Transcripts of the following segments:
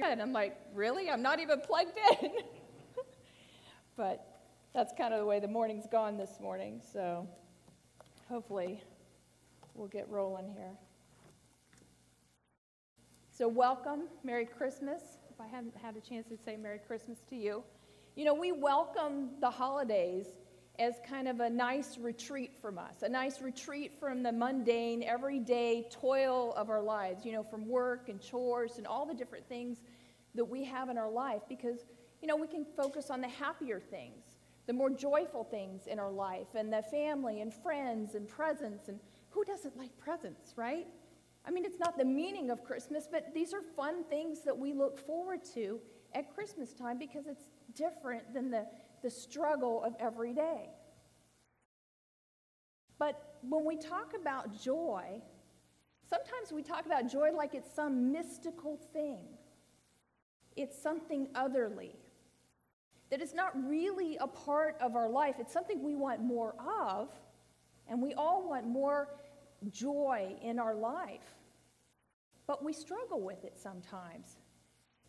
head. I'm like, really? I'm not even plugged in. but that's kind of the way the morning's gone this morning. So hopefully we'll get rolling here. So, welcome. Merry Christmas. If I hadn't had a chance to say Merry Christmas to you, you know, we welcome the holidays as kind of a nice retreat from us, a nice retreat from the mundane, everyday toil of our lives, you know, from work and chores and all the different things that we have in our life because, you know, we can focus on the happier things, the more joyful things in our life, and the family and friends and presents. And who doesn't like presents, right? I mean, it's not the meaning of Christmas, but these are fun things that we look forward to at Christmas time because it's different than the the struggle of every day. But when we talk about joy, sometimes we talk about joy like it's some mystical thing. It's something otherly. That it's not really a part of our life. It's something we want more of, and we all want more joy in our life. But we struggle with it sometimes.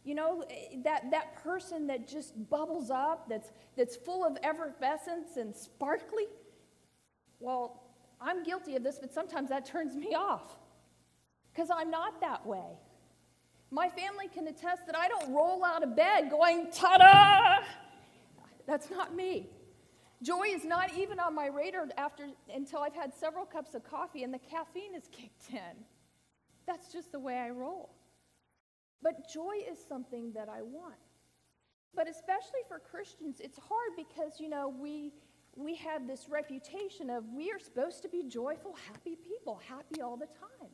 You know, eh, that, that person that just bubbles up, that's, that's full of effervescence and sparkly. Well, I'm guilty of this, but sometimes that turns me off because I'm not that way. My family can attest that I don't roll out of bed going, ta da! That's not me. Joy is not even on my radar after, until I've had several cups of coffee and the caffeine has kicked in. That's just the way I roll. But joy is something that I want. But especially for Christians, it's hard because, you know, we, we have this reputation of we are supposed to be joyful, happy people, happy all the time.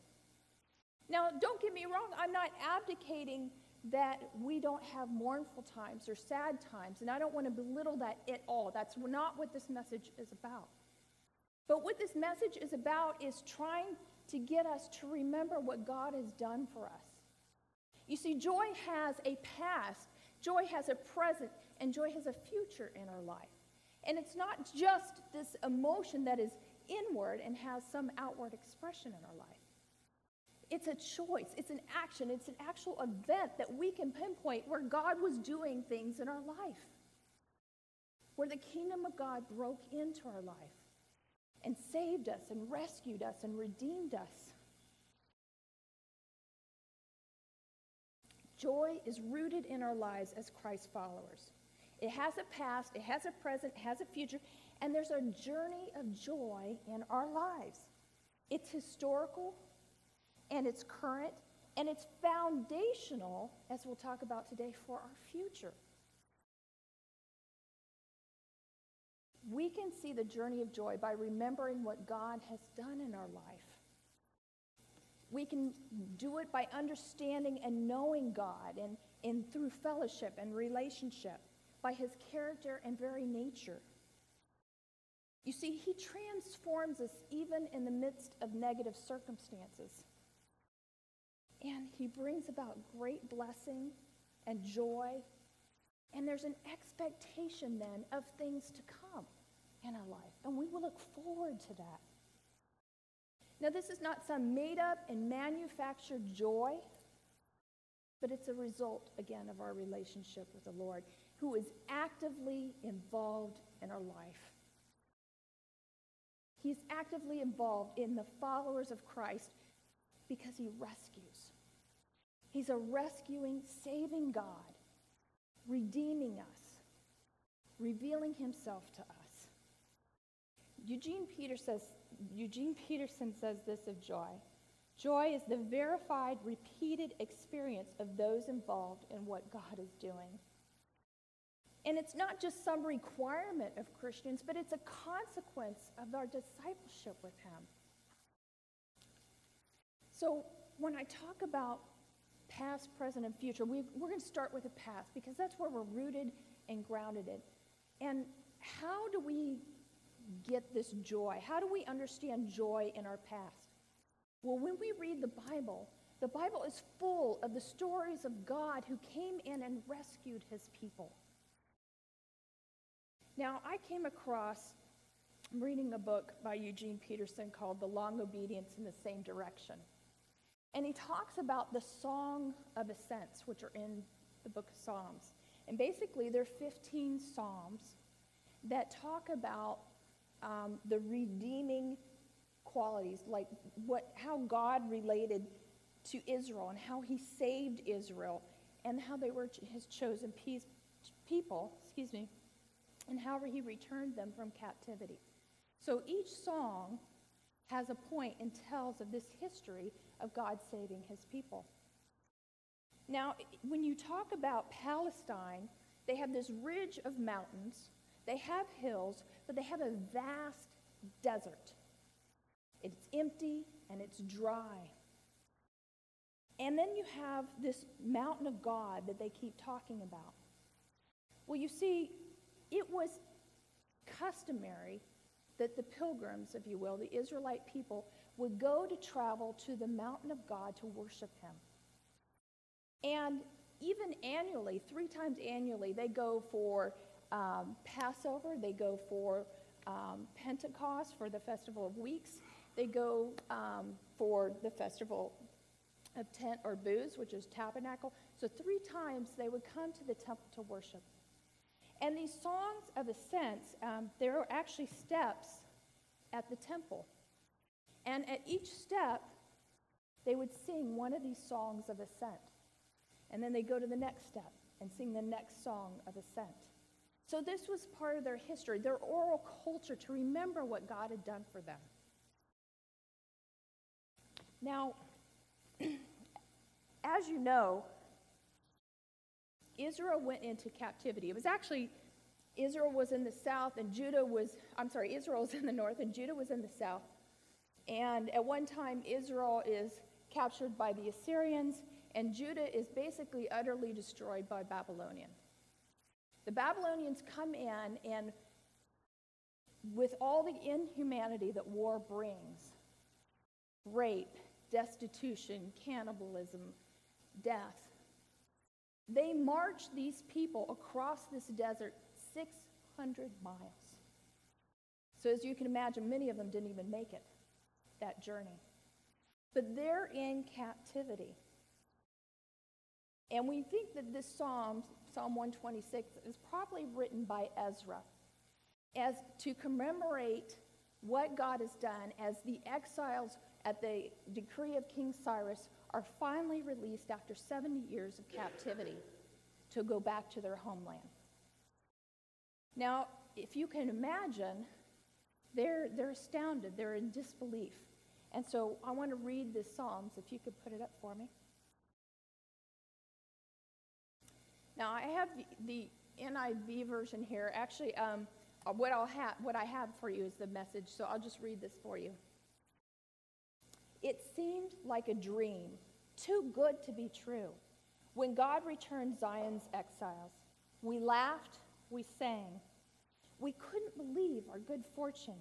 Now, don't get me wrong, I'm not abdicating that we don't have mournful times or sad times, and I don't want to belittle that at all. That's not what this message is about. But what this message is about is trying to get us to remember what God has done for us. You see, joy has a past, joy has a present, and joy has a future in our life. And it's not just this emotion that is inward and has some outward expression in our life. It's a choice, it's an action, it's an actual event that we can pinpoint where God was doing things in our life, where the kingdom of God broke into our life and saved us and rescued us and redeemed us. Joy is rooted in our lives as Christ followers. It has a past, it has a present, it has a future, and there's a journey of joy in our lives. It's historical, and it's current, and it's foundational, as we'll talk about today, for our future. We can see the journey of joy by remembering what God has done in our life. We can do it by understanding and knowing God and, and through fellowship and relationship, by his character and very nature. You see, he transforms us even in the midst of negative circumstances. And he brings about great blessing and joy. And there's an expectation then of things to come in our life. And we will look forward to that. Now, this is not some made up and manufactured joy, but it's a result, again, of our relationship with the Lord, who is actively involved in our life. He's actively involved in the followers of Christ because he rescues. He's a rescuing, saving God, redeeming us, revealing himself to us. Eugene Peterson says, Eugene Peterson says this of joy joy is the verified, repeated experience of those involved in what God is doing. And it's not just some requirement of Christians, but it's a consequence of our discipleship with Him. So when I talk about past, present, and future, we, are going to start with the past because that's where we're rooted and grounded in. And how do we get this joy? How do we understand joy in our past? Well, when we read the Bible, the Bible is full of the stories of God who came in and rescued his people. Now, I came across, reading a book by Eugene Peterson called The Long Obedience in the Same Direction. And he talks about the Song of Ascents, which are in the book of Psalms. And basically, there are 15 Psalms that talk about um, the redeeming qualities, like what, how God related to Israel and how he saved Israel and how they were his chosen peace, people, excuse me, and how he returned them from captivity. So each song has a point and tells of this history of God saving his people. Now, when you talk about Palestine, they have this ridge of mountains, they have hills, but they have a vast desert. It's empty and it's dry. And then you have this mountain of God that they keep talking about. Well, you see, it was customary that the pilgrims, if you will, the Israelite people, would go to travel to the mountain of God to worship him. And even annually, three times annually, they go for um, Passover, they go for um, Pentecost, for the Festival of Weeks, they go um, for the Festival of Tent or Booths, which is Tabernacle. So three times they would come to the temple to worship. And these songs of ascents, um, there are actually steps at the temple. And at each step, they would sing one of these songs of ascent. And then they go to the next step and sing the next song of ascent. So this was part of their history, their oral culture to remember what God had done for them. Now, as you know, Israel went into captivity. It was actually, Israel was in the south and Judah was, I'm sorry, Israel was in the north and Judah was in the south. And at one time, Israel is captured by the Assyrians, and Judah is basically utterly destroyed by Babylonian. The Babylonians come in, and with all the inhumanity that war brings rape, destitution, cannibalism, death they marched these people across this desert 600 miles. So, as you can imagine, many of them didn't even make it that journey. But they're in captivity. And we think that this psalm, Psalm 126, is probably written by Ezra as to commemorate what God has done as the exiles at the decree of King Cyrus are finally released after 70 years of captivity to go back to their homeland. Now, if you can imagine, they're, they're astounded, they're in disbelief. And so I want to read this Psalms, if you could put it up for me. Now, I have the, the NIV version here. Actually, um, what, I'll ha- what I have for you is the message, so I'll just read this for you. It seemed like a dream, too good to be true. When God returned Zion's exiles, we laughed, we sang. We couldn't believe our good fortune.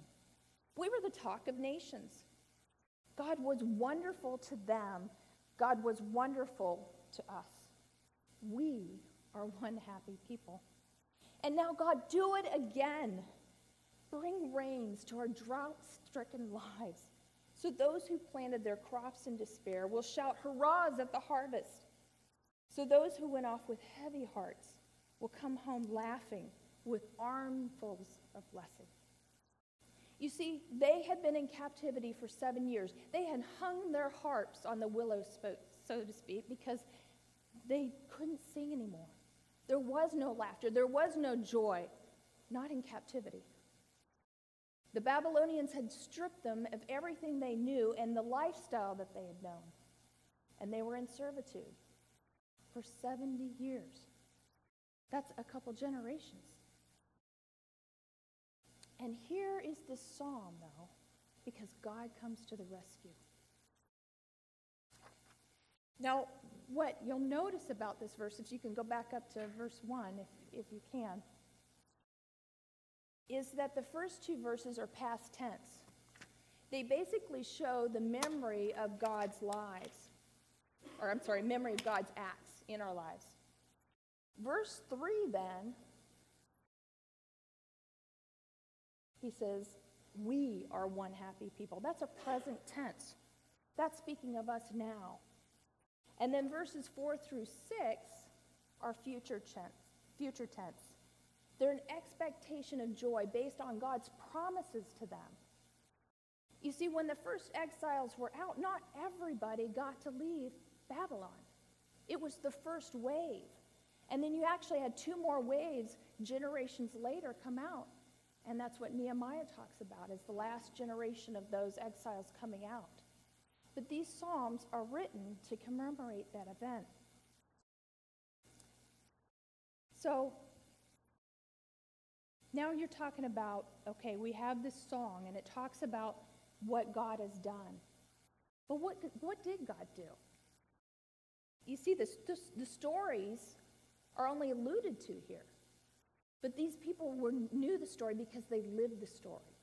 We were the talk of nations. God was wonderful to them. God was wonderful to us. We are one happy people. And now, God, do it again. Bring rains to our drought stricken lives. So those who planted their crops in despair will shout hurrahs at the harvest. So those who went off with heavy hearts will come home laughing with armfuls of blessing. You see, they had been in captivity for seven years. They had hung their harps on the willow, so to speak, because they couldn't sing anymore. There was no laughter, there was no joy, not in captivity. The Babylonians had stripped them of everything they knew and the lifestyle that they had known. And they were in servitude for 70 years. That's a couple generations. And here is this psalm, though, because God comes to the rescue. Now, what you'll notice about this verse, if you can go back up to verse 1, if, if you can, is that the first two verses are past tense. They basically show the memory of God's lives, or I'm sorry, memory of God's acts in our lives. Verse 3 then, he says, We are one happy people. That's a present tense. That's speaking of us now. And then verses 4 through 6 are future tense. Future tense. They're an expectation of joy based on God's promises to them. You see, when the first exiles were out, not everybody got to leave Babylon. It was the first wave. And then you actually had two more waves generations later come out. And that's what Nehemiah talks about is the last generation of those exiles coming out. But these psalms are written to commemorate that event. So now you're talking about, okay, we have this song and it talks about what God has done. But what, what did God do? You see, this, the stories are only alluded to here. But these people were, knew the story because they lived the story.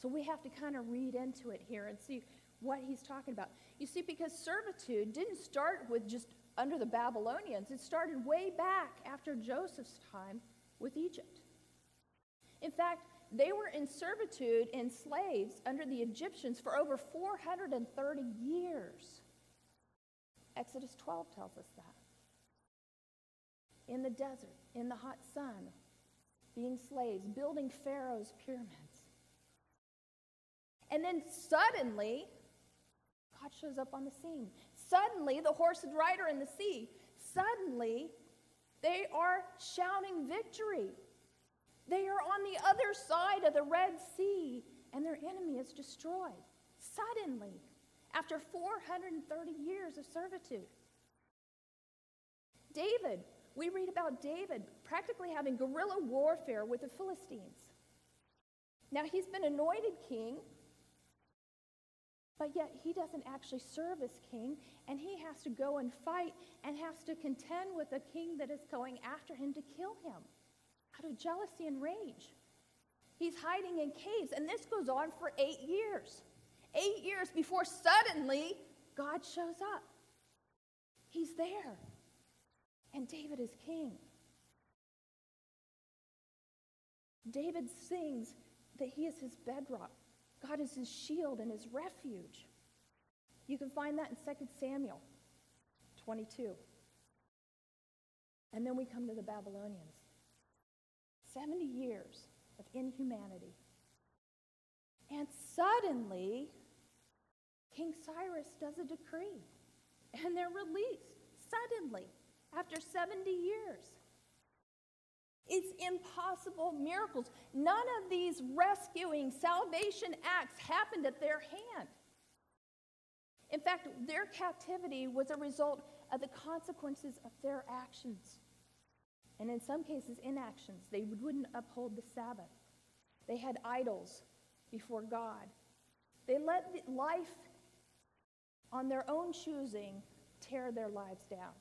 So we have to kind of read into it here and see what he's talking about. You see, because servitude didn't start with just under the Babylonians, it started way back after Joseph's time with Egypt. In fact, they were in servitude and slaves under the Egyptians for over 430 years. Exodus 12 tells us that. In the desert, in the hot sun, being slaves, building Pharaoh's pyramids. And then suddenly, God shows up on the scene. Suddenly, the horse and rider in the sea. Suddenly, they are shouting victory. They are on the other side of the Red Sea, and their enemy is destroyed. Suddenly, after 430 years of servitude. David, we read about David practically having guerrilla warfare with the Philistines. Now, he's been anointed king, but yet he doesn't actually serve as king, and he has to go and fight and has to contend with a king that is going after him to kill him out of jealousy and rage. He's hiding in caves, and this goes on for eight years. Eight years before suddenly God shows up. He's there. And David is king. David sings that he is his bedrock. God is his shield and his refuge. You can find that in 2 Samuel 22. And then we come to the Babylonians. 70 years of inhumanity. And suddenly, King Cyrus does a decree, and they're released suddenly after 70 years. It's impossible miracles. None of these rescuing salvation acts happened at their hand. In fact, their captivity was a result of the consequences of their actions and in some cases, inactions. They wouldn't uphold the Sabbath. They had idols before God. They let life on their own choosing tear their lives down.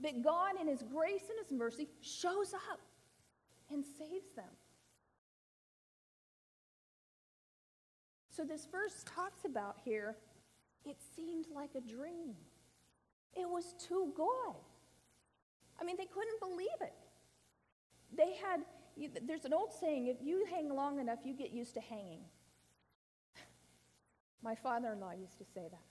But God, in His grace and His mercy, shows up and saves them. So, this verse talks about here, it seemed like a dream. It was too good. I mean, they couldn't believe it. They had, there's an old saying if you hang long enough, you get used to hanging. My father in law used to say that.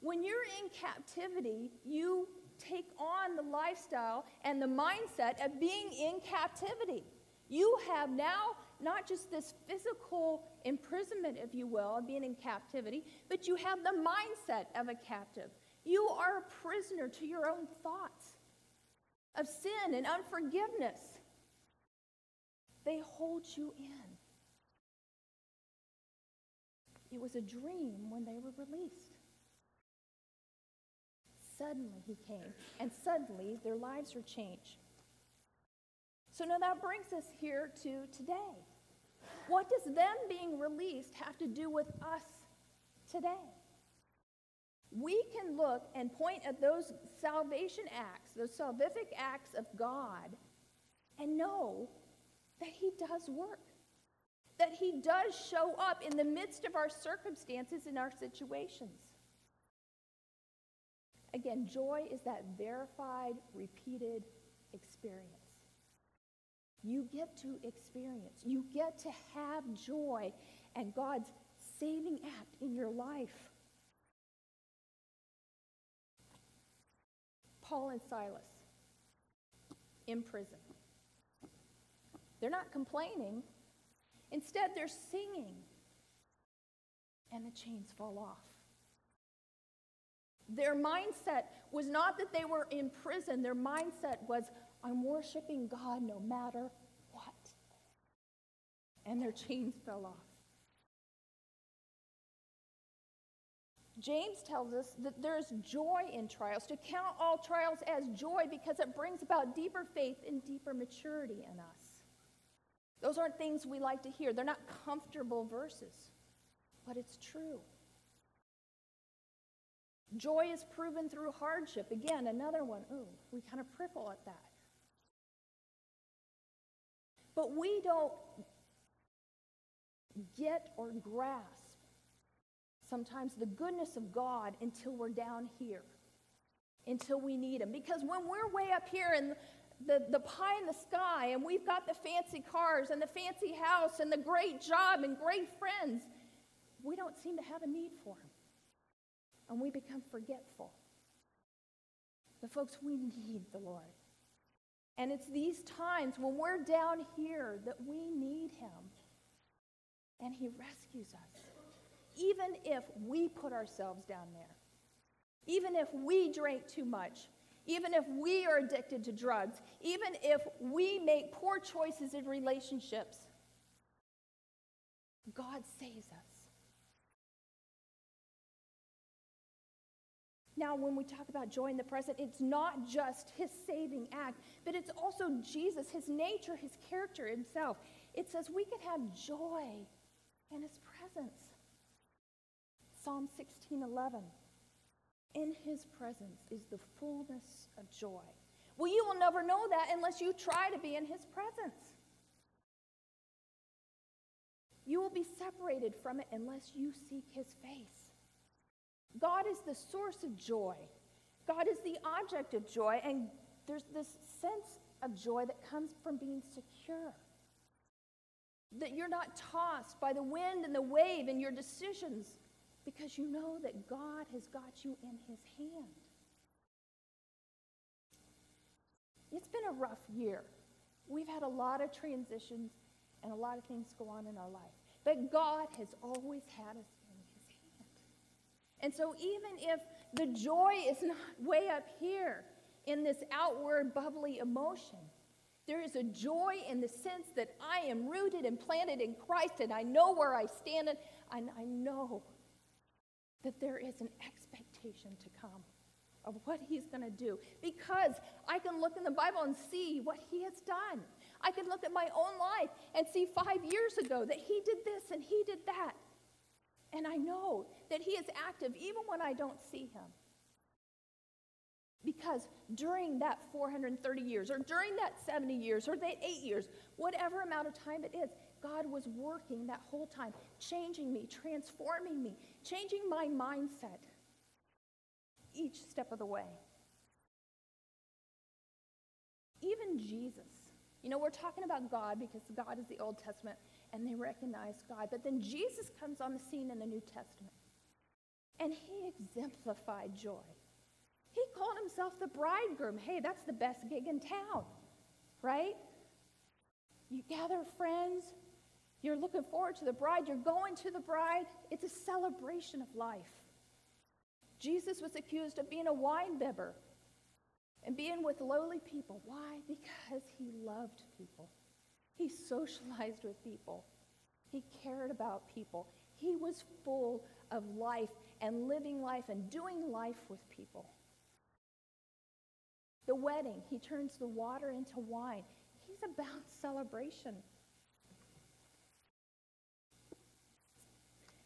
When you're in captivity, you take on the lifestyle and the mindset of being in captivity. You have now not just this physical imprisonment, if you will, of being in captivity, but you have the mindset of a captive. You are a prisoner to your own thoughts of sin and unforgiveness. They hold you in. It was a dream when they were released. Suddenly he came, and suddenly their lives were changed. So now that brings us here to today. What does them being released have to do with us today? we can look and point at those salvation acts, those salvific acts of God, and know that He does work, that He does show up in the midst of our circumstances and our situations. Again, joy is that verified, repeated experience. You get to experience, you get to have joy and God's saving act in your life. Paul and Silas in prison. They're not complaining. Instead, they're singing. And the chains fall off. Their mindset was not that they were in prison, their mindset was, I'm worshiping God no matter what. And their chains fell off. James tells us that there's joy in trials, to count all trials as joy because it brings about deeper faith and deeper maturity in us. Those aren't things we like to hear. They're not comfortable verses, but it's true. Joy is proven through hardship. Again, another one. Ooh, we kind of prickle at that. But we don't get or grasp sometimes the goodness of God until we're down here, until we need Him. Because when we're way up here and the, the pie in the sky and we've got the fancy cars and the fancy house and the great job and great friends, we don't seem to have a need for Him. And we become forgetful. But, folks, we need the Lord. And it's these times when we're down here that we need Him. And He rescues us even if we put ourselves down there, even if we drink too much, even if we are addicted to drugs, even if we make poor choices in relationships, God saves us. Now, when we talk about joy in the present, it's not just his saving act, but it's also Jesus, his nature, his character, himself. It says we can have joy in his presence. Psalm 16:11. In his presence is the fullness of joy. Well, you will never know that unless you try to be in his presence. You will be separated from it unless you seek his face. God is the source of joy. God is the object of joy, and there's this sense of joy that comes from being secure. That you're not tossed by the wind and the wave in your decisions because you know that God has got you in his hand. It's been a rough year. We've had a lot of transitions and a lot of things go on in our life. But God has always had us. And so even if the joy is not way up here in this outward bubbly emotion, there is a joy in the sense that I am rooted and planted in Christ and I know where I stand and I know that there is an expectation to come of what he's going to do because I can look in the Bible and see what he has done. I can look at my own life and see five years ago that he did this and he did that. And I know that he is active even when I don't see him. Because during that 430 years, or during that 70 years, or that eight years, whatever amount of time it is, God was working that whole time, changing me, transforming me, changing my mindset each step of the way. Even Jesus. You know, we're talking about God because God is the Old Testament and they recognize God. But then Jesus comes on the scene in the New Testament and he exemplified joy. He called himself the bridegroom. Hey, that's the best gig in town, right? You gather friends, you're looking forward to the bride. You're going to the bride. It's a celebration of life. Jesus was accused of being a wine bibber and being with lowly people. Why? Because he loved people. He socialized with people. He cared about people. He was full of life and living life and doing life with people. The wedding, he turns the water into wine. He's about celebration.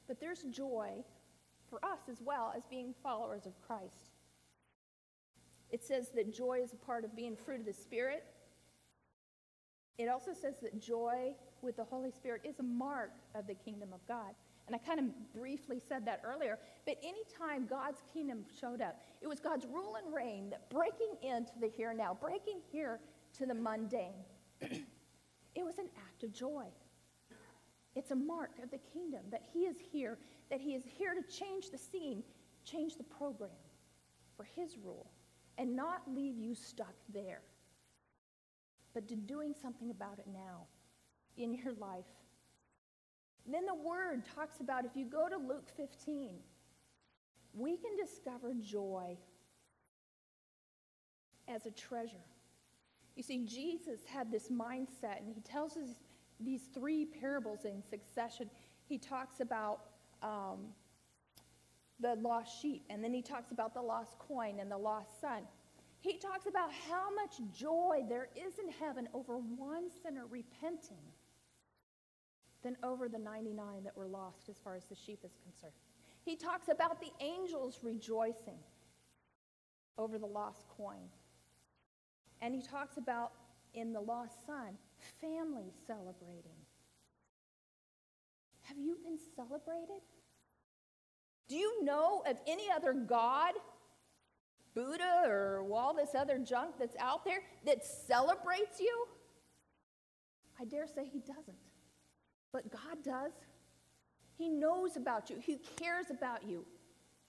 But there's joy for us as well as being followers of Christ. It says that joy is a part of being fruit of the Spirit. It also says that joy with the Holy Spirit is a mark of the kingdom of God. And I kind of briefly said that earlier, but anytime God's kingdom showed up, it was God's rule and reign that breaking into the here and now, breaking here to the mundane, it was an act of joy. It's a mark of the kingdom that he is here, that he is here to change the scene, change the program for his rule and not leave you stuck there, but to doing something about it now in your life. Then the word talks about if you go to Luke 15, we can discover joy as a treasure. You see, Jesus had this mindset, and he tells us these three parables in succession. He talks about um, the lost sheep, and then he talks about the lost coin and the lost son. He talks about how much joy there is in heaven over one sinner repenting than over the 99 that were lost as far as the sheep is concerned. He talks about the angels rejoicing over the lost coin. And he talks about in the lost son, families celebrating. Have you been celebrated? Do you know of any other God, Buddha, or all this other junk that's out there that celebrates you? I dare say he doesn't. But God does. He knows about you, He cares about you.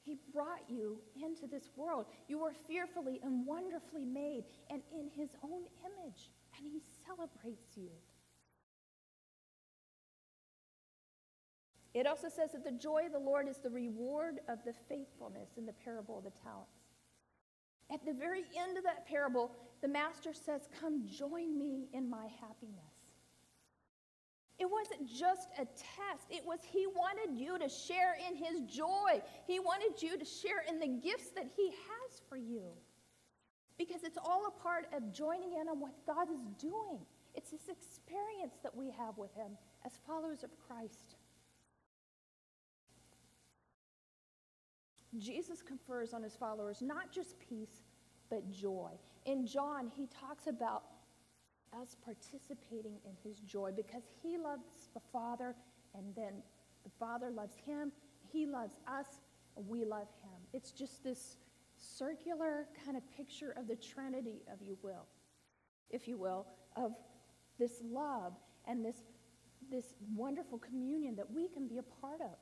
He brought you into this world. You were fearfully and wonderfully made and in His own image, and He celebrates you. It also says that the joy of the Lord is the reward of the faithfulness in the parable of the talents. At the very end of that parable, the master says, Come join me in my happiness. It wasn't just a test. It was he wanted you to share in his joy. He wanted you to share in the gifts that he has for you. Because it's all a part of joining in on what God is doing. It's this experience that we have with him as followers of Christ. Jesus confers on his followers not just peace, but joy. In John, he talks about us participating in his joy because he loves the Father, and then the Father loves him, he loves us, and we love him. It's just this circular kind of picture of the Trinity, of you will, if you will, of this love and this, this wonderful communion that we can be a part of.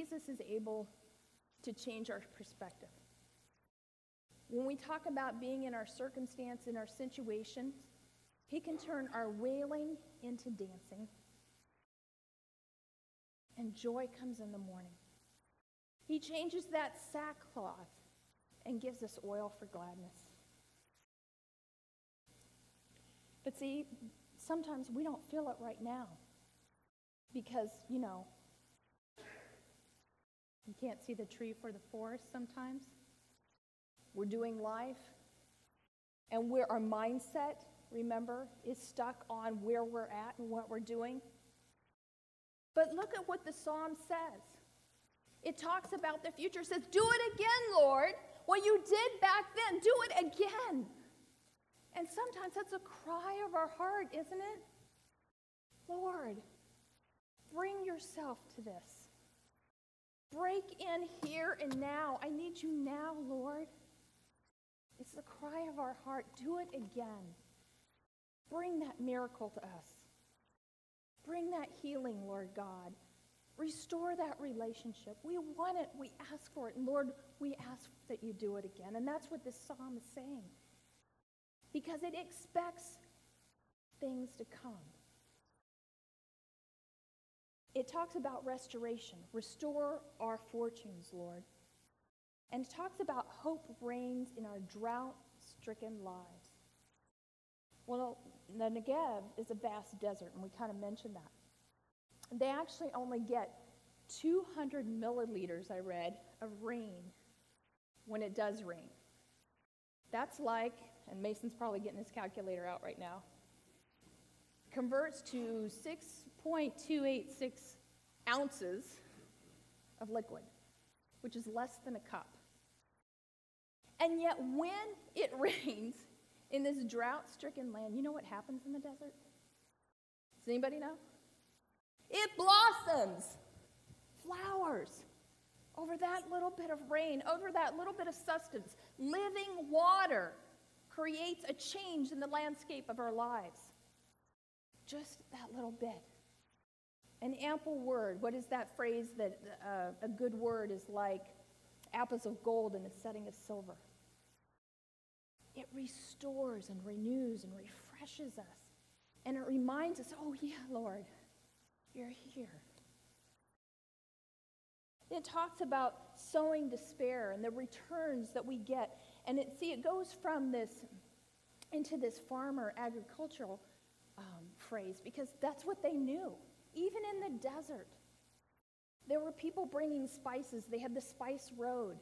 Jesus is able to change our perspective. When we talk about being in our circumstance, in our situation, he can turn our wailing into dancing. And joy comes in the morning. He changes that sackcloth and gives us oil for gladness. But see, sometimes we don't feel it right now because, you know, you can't see the tree for the forest sometimes. We're doing life, and where our mindset, remember, is stuck on where we're at and what we're doing. But look at what the psalm says. It talks about the future. It says, Do it again, Lord. What you did back then, do it again. And sometimes that's a cry of our heart, isn't it? Lord, bring yourself to this. Break in here and now. I need you now, Lord. It's the cry of our heart. Do it again. Bring that miracle to us. Bring that healing, Lord God. Restore that relationship. We want it. We ask for it. And Lord, we ask that you do it again. And that's what this psalm is saying. Because it expects things to come. It talks about restoration. Restore our fortunes, Lord. And it talks about hope reigns in our drought stricken lives. Well, the Negev is a vast desert, and we kind of mentioned that. They actually only get 200 milliliters, I read, of rain when it does rain. That's like, and Mason's probably getting his calculator out right now, converts to 6.286 ounces of liquid, which is less than a cup. And yet, when it rains in this drought stricken land, you know what happens in the desert? Does anybody know? It blossoms, flowers over that little bit of rain, over that little bit of sustenance. Living water creates a change in the landscape of our lives. just that little bit. An ample word. What is that phrase that uh, a good word is like apples of gold in a setting of silver? It restores and renews and refreshes us. And it reminds us, oh, yeah, Lord, you're here. It talks about sowing despair and the returns that we get. And it, see, it goes from this into this farmer agricultural um, phrase because that's what they knew. Even in the desert, there were people bringing spices. They had the spice road.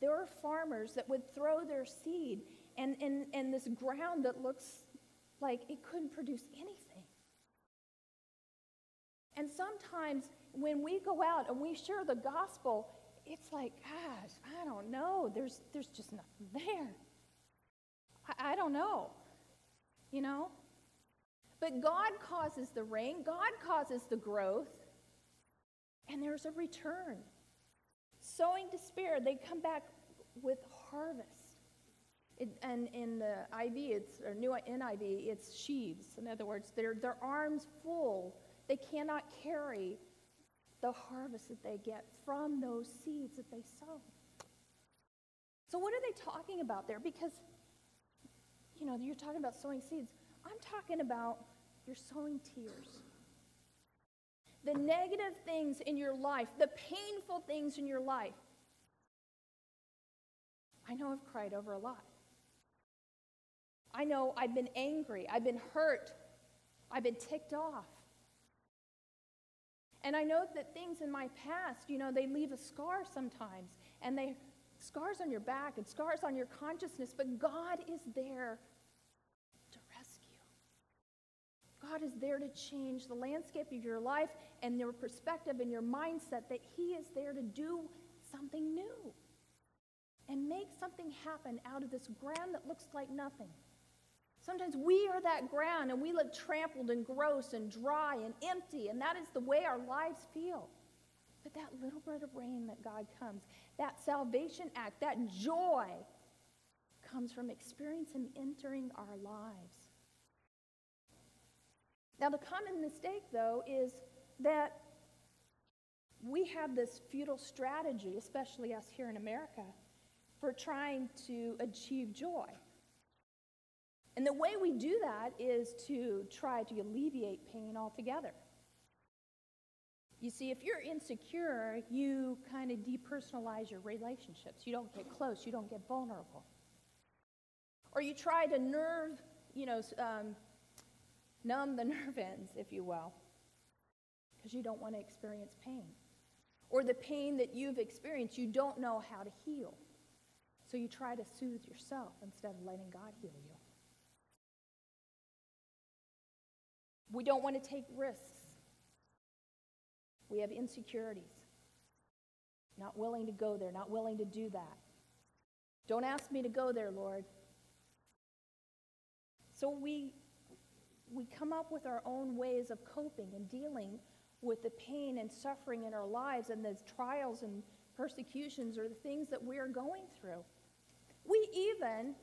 There were farmers that would throw their seed and, and this ground that looks like it couldn't produce anything. And sometimes when we go out and we share the gospel, it's like, gosh, I don't know. There's, there's just nothing there. I, I don't know. You know? But God causes the rain, God causes the growth, and there's a return. Sowing despair, they come back with harvest. It, and in the IV, it's or new NIV, it's sheaves. In other words, their their arms full. They cannot carry the harvest that they get from those seeds that they sow. So, what are they talking about there? Because, you know, you're talking about sowing seeds. I'm talking about you're sowing tears. The negative things in your life, the painful things in your life. I know I've cried over a lot. I know I've been angry, I've been hurt, I've been ticked off. And I know that things in my past, you know, they leave a scar sometimes, and they scars on your back and scars on your consciousness, but God is there to rescue. God is there to change the landscape of your life and your perspective and your mindset that He is there to do something new and make something happen out of this ground that looks like nothing. Sometimes we are that ground and we look trampled and gross and dry and empty, and that is the way our lives feel. But that little bit of rain that God comes, that salvation act, that joy comes from experiencing entering our lives. Now, the common mistake, though, is that we have this futile strategy, especially us here in America, for trying to achieve joy. And the way we do that is to try to alleviate pain altogether. You see, if you're insecure, you kind of depersonalize your relationships. You don't get close, you don't get vulnerable. Or you try to nerve, you know, um, numb the nerve ends, if you will, because you don't want to experience pain. Or the pain that you've experienced, you don't know how to heal. So you try to soothe yourself instead of letting God heal you. We don't want to take risks. We have insecurities. Not willing to go there, not willing to do that. Don't ask me to go there, Lord. So we, we come up with our own ways of coping and dealing with the pain and suffering in our lives and the trials and persecutions or the things that we are going through. We even,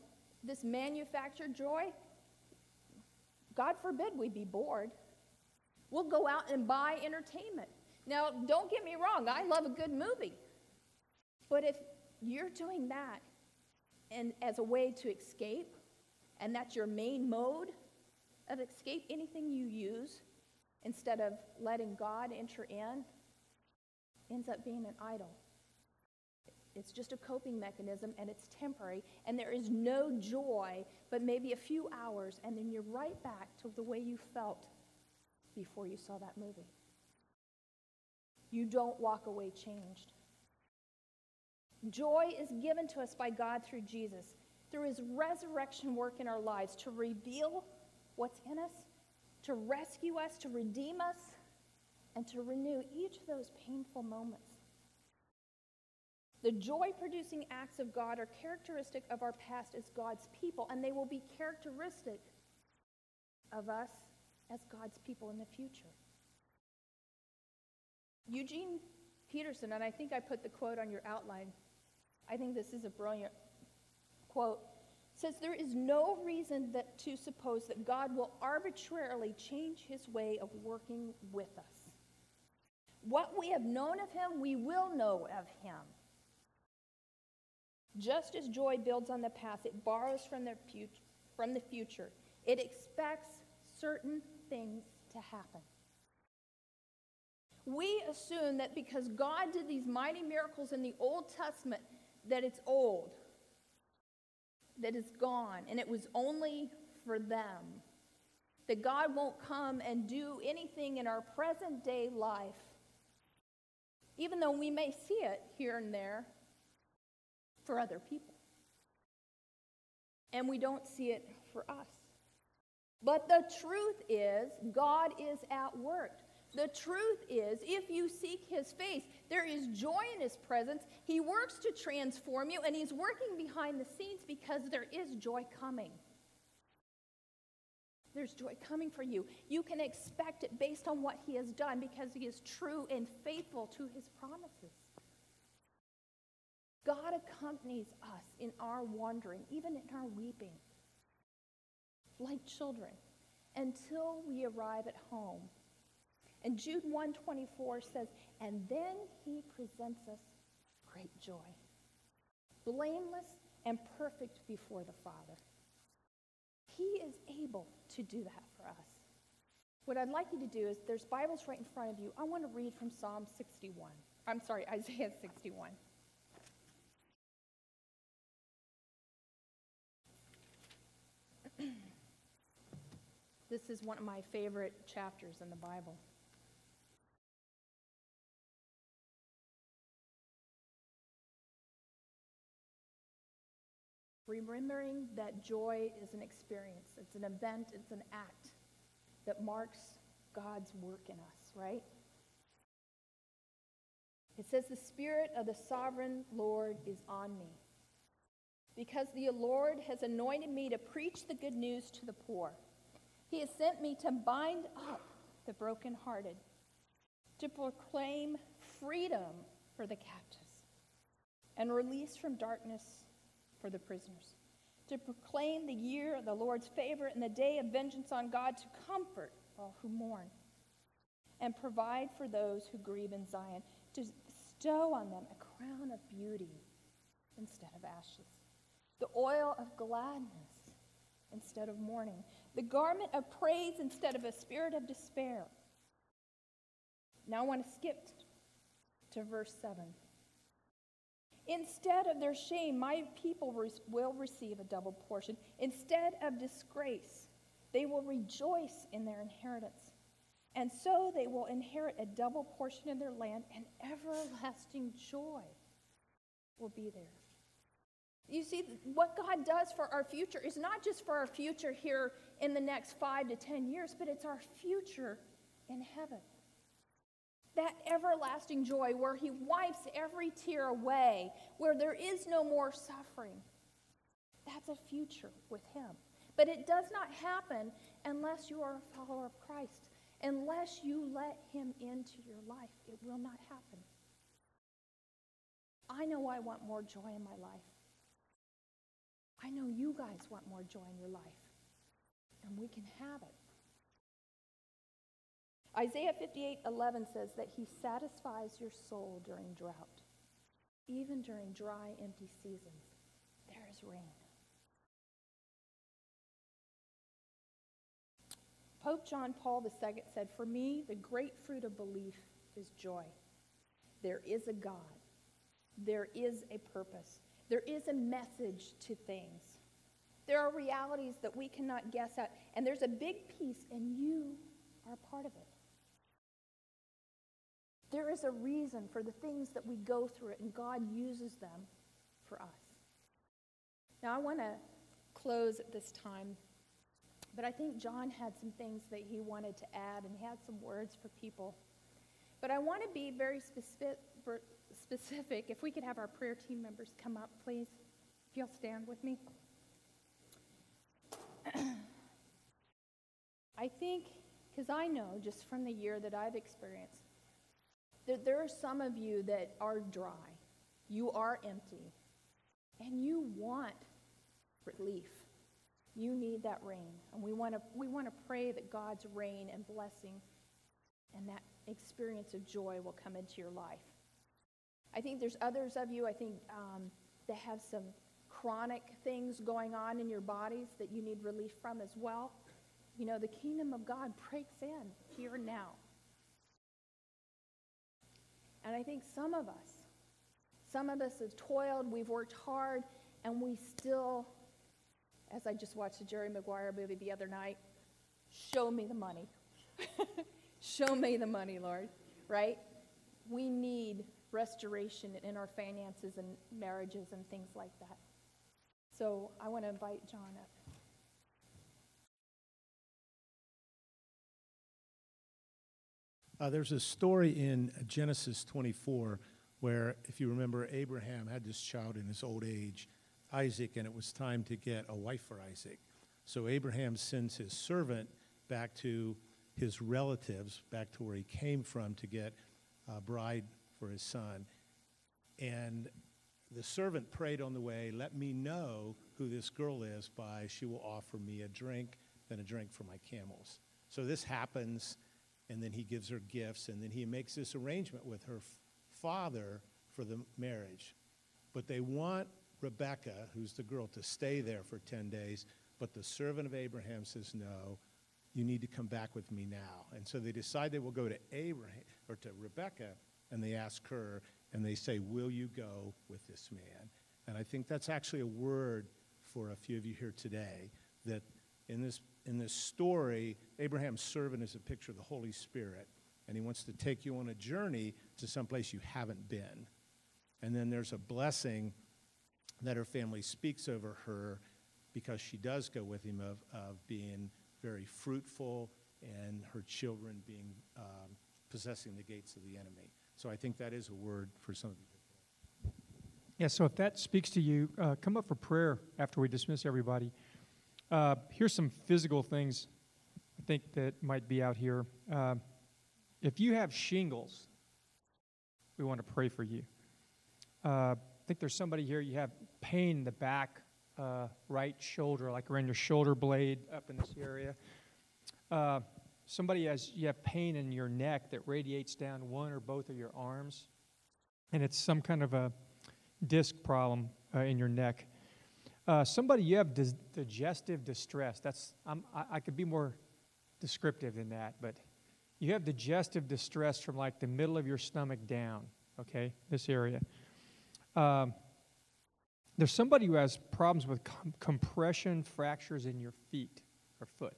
this manufactured joy, God forbid we be bored. We'll go out and buy entertainment. Now, don't get me wrong, I love a good movie. But if you're doing that and as a way to escape, and that's your main mode of escape, anything you use instead of letting God enter in ends up being an idol. It's just a coping mechanism and it's temporary, and there is no joy but maybe a few hours, and then you're right back to the way you felt before you saw that movie. You don't walk away changed. Joy is given to us by God through Jesus, through his resurrection work in our lives to reveal what's in us, to rescue us, to redeem us, and to renew each of those painful moments. The joy producing acts of God are characteristic of our past as God's people, and they will be characteristic of us as God's people in the future. Eugene Peterson, and I think I put the quote on your outline. I think this is a brilliant quote. Says there is no reason that, to suppose that God will arbitrarily change his way of working with us. What we have known of him, we will know of him. Just as joy builds on the past, it borrows from the, from the future. It expects certain things to happen. We assume that because God did these mighty miracles in the Old Testament, that it's old, that it's gone, and it was only for them. That God won't come and do anything in our present day life, even though we may see it here and there for other people. And we don't see it for us. But the truth is, God is at work. The truth is, if you seek his face, there is joy in his presence. He works to transform you, and he's working behind the scenes because there is joy coming. There's joy coming for you. You can expect it based on what he has done because he is true and faithful to his promises. God accompanies us in our wandering, even in our weeping, like children, until we arrive at home and Jude 124 says, And then he presents us great joy, blameless and perfect before the Father. He is able to do that for us. What I'd like you to do is there's Bibles right in front of you. I want to read from Psalm 61. I'm sorry, Isaiah 61. this is one of my favorite chapters in the Bible. Remembering that joy is an experience, it's an event, it's an act that marks God's work in us, right? It says, The Spirit of the sovereign Lord is on me, because the Lord has anointed me to preach the good news to the poor. He has sent me to bind up the brokenhearted, to proclaim freedom for the captives, and release from darkness for the prisoners, to proclaim the year of the Lord's favor and the day of vengeance on God, to comfort all who mourn, and provide for those who grieve in Zion, to bestow on them a crown of beauty instead of ashes, the oil of gladness instead of mourning, the garment of praise instead of a spirit of despair. Now I want to skip to verse 7. Instead of their shame, my people will receive a double portion. Instead of disgrace, they will rejoice in their inheritance. And so they will inherit a double portion in their land, and everlasting joy will be there. You see, what God does for our future is not just for our future here in the next five to ten years, but it's our future in heaven that everlasting joy where he wipes every tear away, where there is no more suffering. That's a future with him. But it does not happen unless you are a follower of Christ. Unless you let him into your life, it will not happen. I know I want more joy in my life. I know you guys want more joy in your life. And we can have it. Isaiah 58 11 says that he satisfies your soul during drought. Even during dry, empty seasons, there is rain. Pope John Paul II said, For me, the great fruit of belief is joy. There is a God, there is a purpose, there is a message to things. There are realities that we cannot guess at, and there's a big piece, and you are part of it. There is a reason for the things that we go through, and God uses them for us. Now, I want to close at this time, but I think John had some things that he wanted to add, and he had some words for people. But I want to be very specific, specific. If we could have our prayer team members come up, please. If you'll stand with me. I think, because I know just from the year that I've experienced, that there are some of you that are dry, you are empty, and you want relief. You need that rain. And we want to we want to pray that God's rain and blessing and that experience of joy will come into your life. I think there's others of you, I think, um, that have some chronic things going on in your bodies that you need relief from as well. You know, the kingdom of God breaks in here now. And I think some of us, some of us have toiled, we've worked hard, and we still, as I just watched the Jerry Maguire movie the other night, show me the money. show me the money, Lord, right? We need restoration in our finances and marriages and things like that. So I want to invite John up. Uh, there's a story in Genesis 24 where, if you remember, Abraham had this child in his old age, Isaac, and it was time to get a wife for Isaac. So Abraham sends his servant back to his relatives, back to where he came from, to get a bride for his son. And the servant prayed on the way, Let me know who this girl is by she will offer me a drink, then a drink for my camels. So this happens, and then he gives her gifts, and then he makes this arrangement with her father for the marriage. But they want Rebecca, who's the girl, to stay there for 10 days. But the servant of Abraham says, No, you need to come back with me now. And so they decide they will go to Abraham or to Rebecca and they ask her and they say, Will you go with this man? And I think that's actually a word for a few of you here today that in this, in this story, Abraham's servant is a picture of the Holy Spirit, and he wants to take you on a journey to someplace you haven't been. And then there's a blessing that her family speaks over her because she does go with him of, of being very fruitful and her children being um, possessing the gates of the enemy. So I think that is a word for some of you. Yeah, so if that speaks to you, uh, come up for prayer after we dismiss everybody. Uh, here's some physical things I think that might be out here. Uh, if you have shingles, we want to pray for you. Uh, I think there's somebody here, you have pain in the back uh, right shoulder, like around your shoulder blade up in this area. Uh, somebody has you have pain in your neck that radiates down one or both of your arms, and it's some kind of a disc problem uh, in your neck. Uh, somebody you have dis- digestive distress. That's I, I could be more descriptive than that, but you have digestive distress from like the middle of your stomach down. Okay, this area. Um, there's somebody who has problems with com- compression fractures in your feet or foot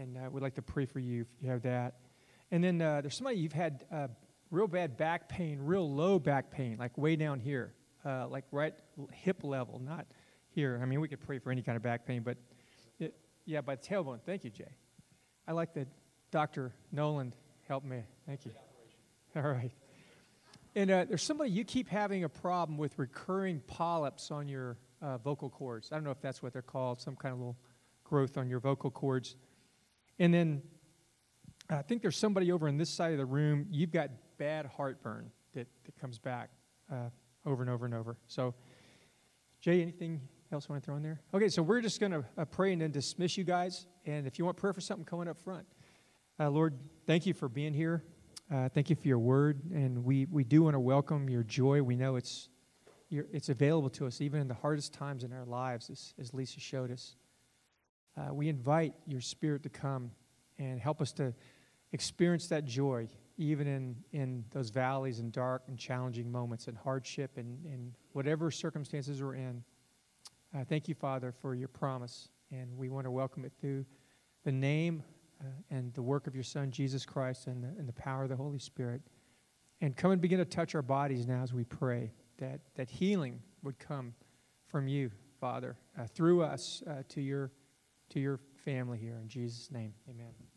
and uh, we'd like to pray for you if you have that. And then uh, there's somebody you've had uh, real bad back pain, real low back pain, like way down here, uh, like right hip level, not here. I mean, we could pray for any kind of back pain, but it, yeah, by the tailbone. Thank you, Jay. I like that Dr. Nolan helped me. Thank you. All right. And uh, there's somebody you keep having a problem with recurring polyps on your uh, vocal cords. I don't know if that's what they're called, some kind of little growth on your vocal cords. And then I think there's somebody over in this side of the room, you've got bad heartburn that, that comes back uh, over and over and over. So, Jay, anything else want to throw in there? Okay, so we're just going to uh, pray and then dismiss you guys. And if you want prayer for something, coming up front. Uh, Lord, thank you for being here. Uh, thank you for your word. And we, we do want to welcome your joy. We know it's, it's available to us even in the hardest times in our lives, as, as Lisa showed us uh, we invite your spirit to come and help us to experience that joy even in, in those valleys and dark and challenging moments and hardship and, and whatever circumstances we're in. Uh, thank you, Father, for your promise. And we want to welcome it through the name uh, and the work of your Son, Jesus Christ, and the, and the power of the Holy Spirit. And come and begin to touch our bodies now as we pray that, that healing would come from you, Father, uh, through us uh, to your to your family here. In Jesus' name, amen.